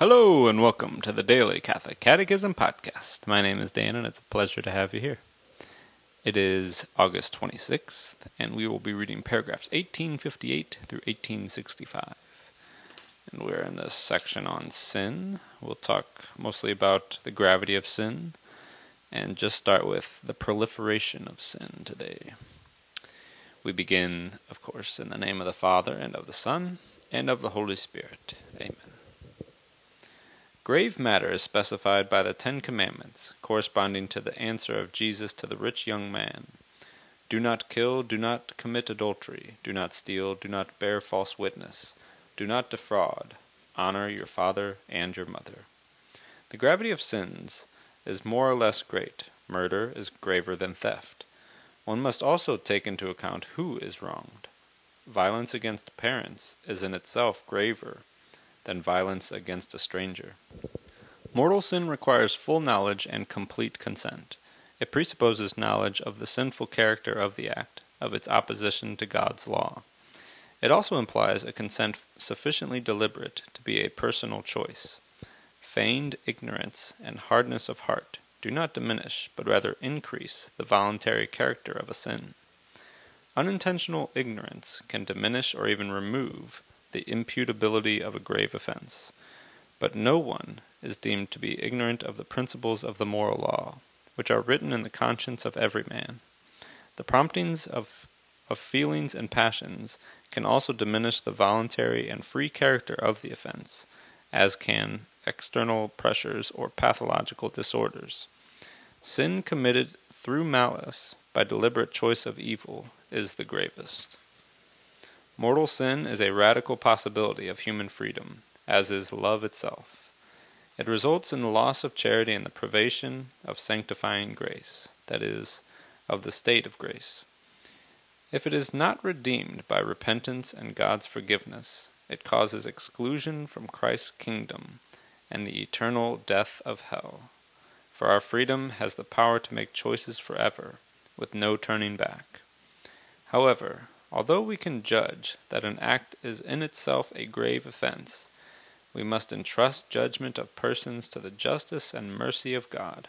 Hello and welcome to the Daily Catholic Catechism Podcast. My name is Dan and it's a pleasure to have you here. It is August 26th and we will be reading paragraphs 1858 through 1865. And we're in this section on sin. We'll talk mostly about the gravity of sin and just start with the proliferation of sin today. We begin, of course, in the name of the Father and of the Son and of the Holy Spirit. Amen. Grave matter is specified by the Ten Commandments, corresponding to the answer of Jesus to the rich young man Do not kill, do not commit adultery, do not steal, do not bear false witness, do not defraud, honor your father and your mother. The gravity of sins is more or less great. Murder is graver than theft. One must also take into account who is wronged. Violence against parents is in itself graver than violence against a stranger. Mortal sin requires full knowledge and complete consent. It presupposes knowledge of the sinful character of the act, of its opposition to God's law. It also implies a consent sufficiently deliberate to be a personal choice. Feigned ignorance and hardness of heart do not diminish, but rather increase, the voluntary character of a sin. Unintentional ignorance can diminish or even remove the imputability of a grave offense. But no one is deemed to be ignorant of the principles of the moral law, which are written in the conscience of every man. The promptings of, of feelings and passions can also diminish the voluntary and free character of the offense, as can external pressures or pathological disorders. Sin committed through malice by deliberate choice of evil is the gravest. Mortal sin is a radical possibility of human freedom, as is love itself. It results in the loss of charity and the privation of sanctifying grace, that is, of the state of grace. If it is not redeemed by repentance and God's forgiveness, it causes exclusion from Christ's kingdom and the eternal death of hell. For our freedom has the power to make choices forever, with no turning back. However, Although we can judge that an act is in itself a grave offense, we must entrust judgment of persons to the justice and mercy of God.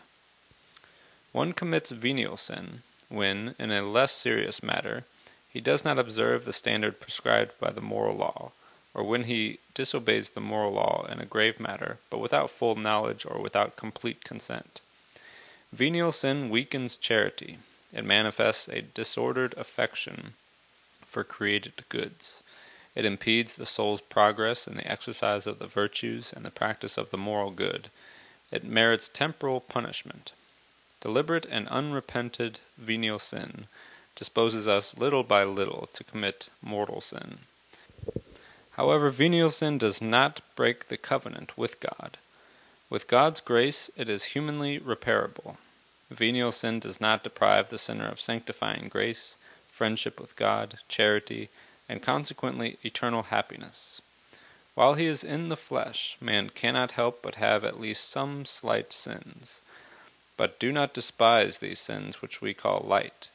One commits venial sin when, in a less serious matter, he does not observe the standard prescribed by the moral law, or when he disobeys the moral law in a grave matter, but without full knowledge or without complete consent. Venial sin weakens charity. It manifests a disordered affection for created goods. It impedes the soul's progress in the exercise of the virtues and the practice of the moral good. It merits temporal punishment. Deliberate and unrepented venial sin disposes us little by little to commit mortal sin. However, venial sin does not break the covenant with God. With God's grace, it is humanly repairable. Venial sin does not deprive the sinner of sanctifying grace friendship with God, charity, and consequently eternal happiness. While he is in the flesh, man cannot help but have at least some slight sins. But do not despise these sins which we call light.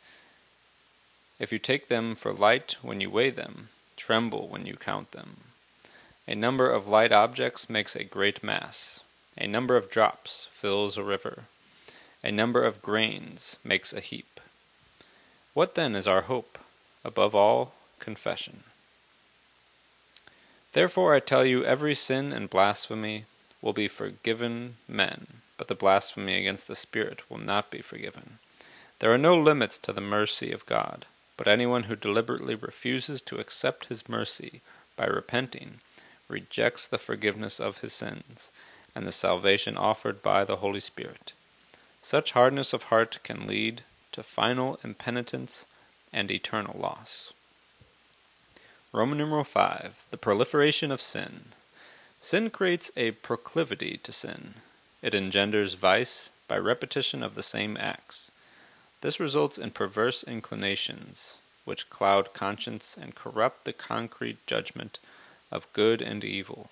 If you take them for light when you weigh them, tremble when you count them. A number of light objects makes a great mass. A number of drops fills a river. A number of grains makes a heap. What then is our hope? Above all, confession. Therefore I tell you, every sin and blasphemy will be forgiven men, but the blasphemy against the Spirit will not be forgiven. There are no limits to the mercy of God, but anyone who deliberately refuses to accept his mercy by repenting rejects the forgiveness of his sins and the salvation offered by the Holy Spirit. Such hardness of heart can lead to final impenitence and eternal loss. Roman numeral 5 The proliferation of sin. Sin creates a proclivity to sin. It engenders vice by repetition of the same acts. This results in perverse inclinations, which cloud conscience and corrupt the concrete judgment of good and evil.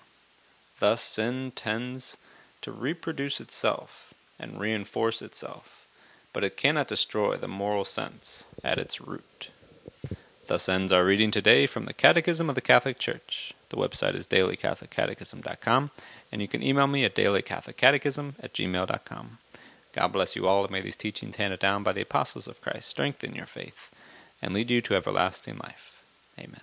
Thus, sin tends to reproduce itself and reinforce itself but it cannot destroy the moral sense at its root. Thus ends our reading today from the Catechism of the Catholic Church. The website is dailycatholiccatechism.com, and you can email me at dailycatholiccatechism at gmail.com. God bless you all, and may these teachings handed down by the apostles of Christ strengthen your faith and lead you to everlasting life. Amen.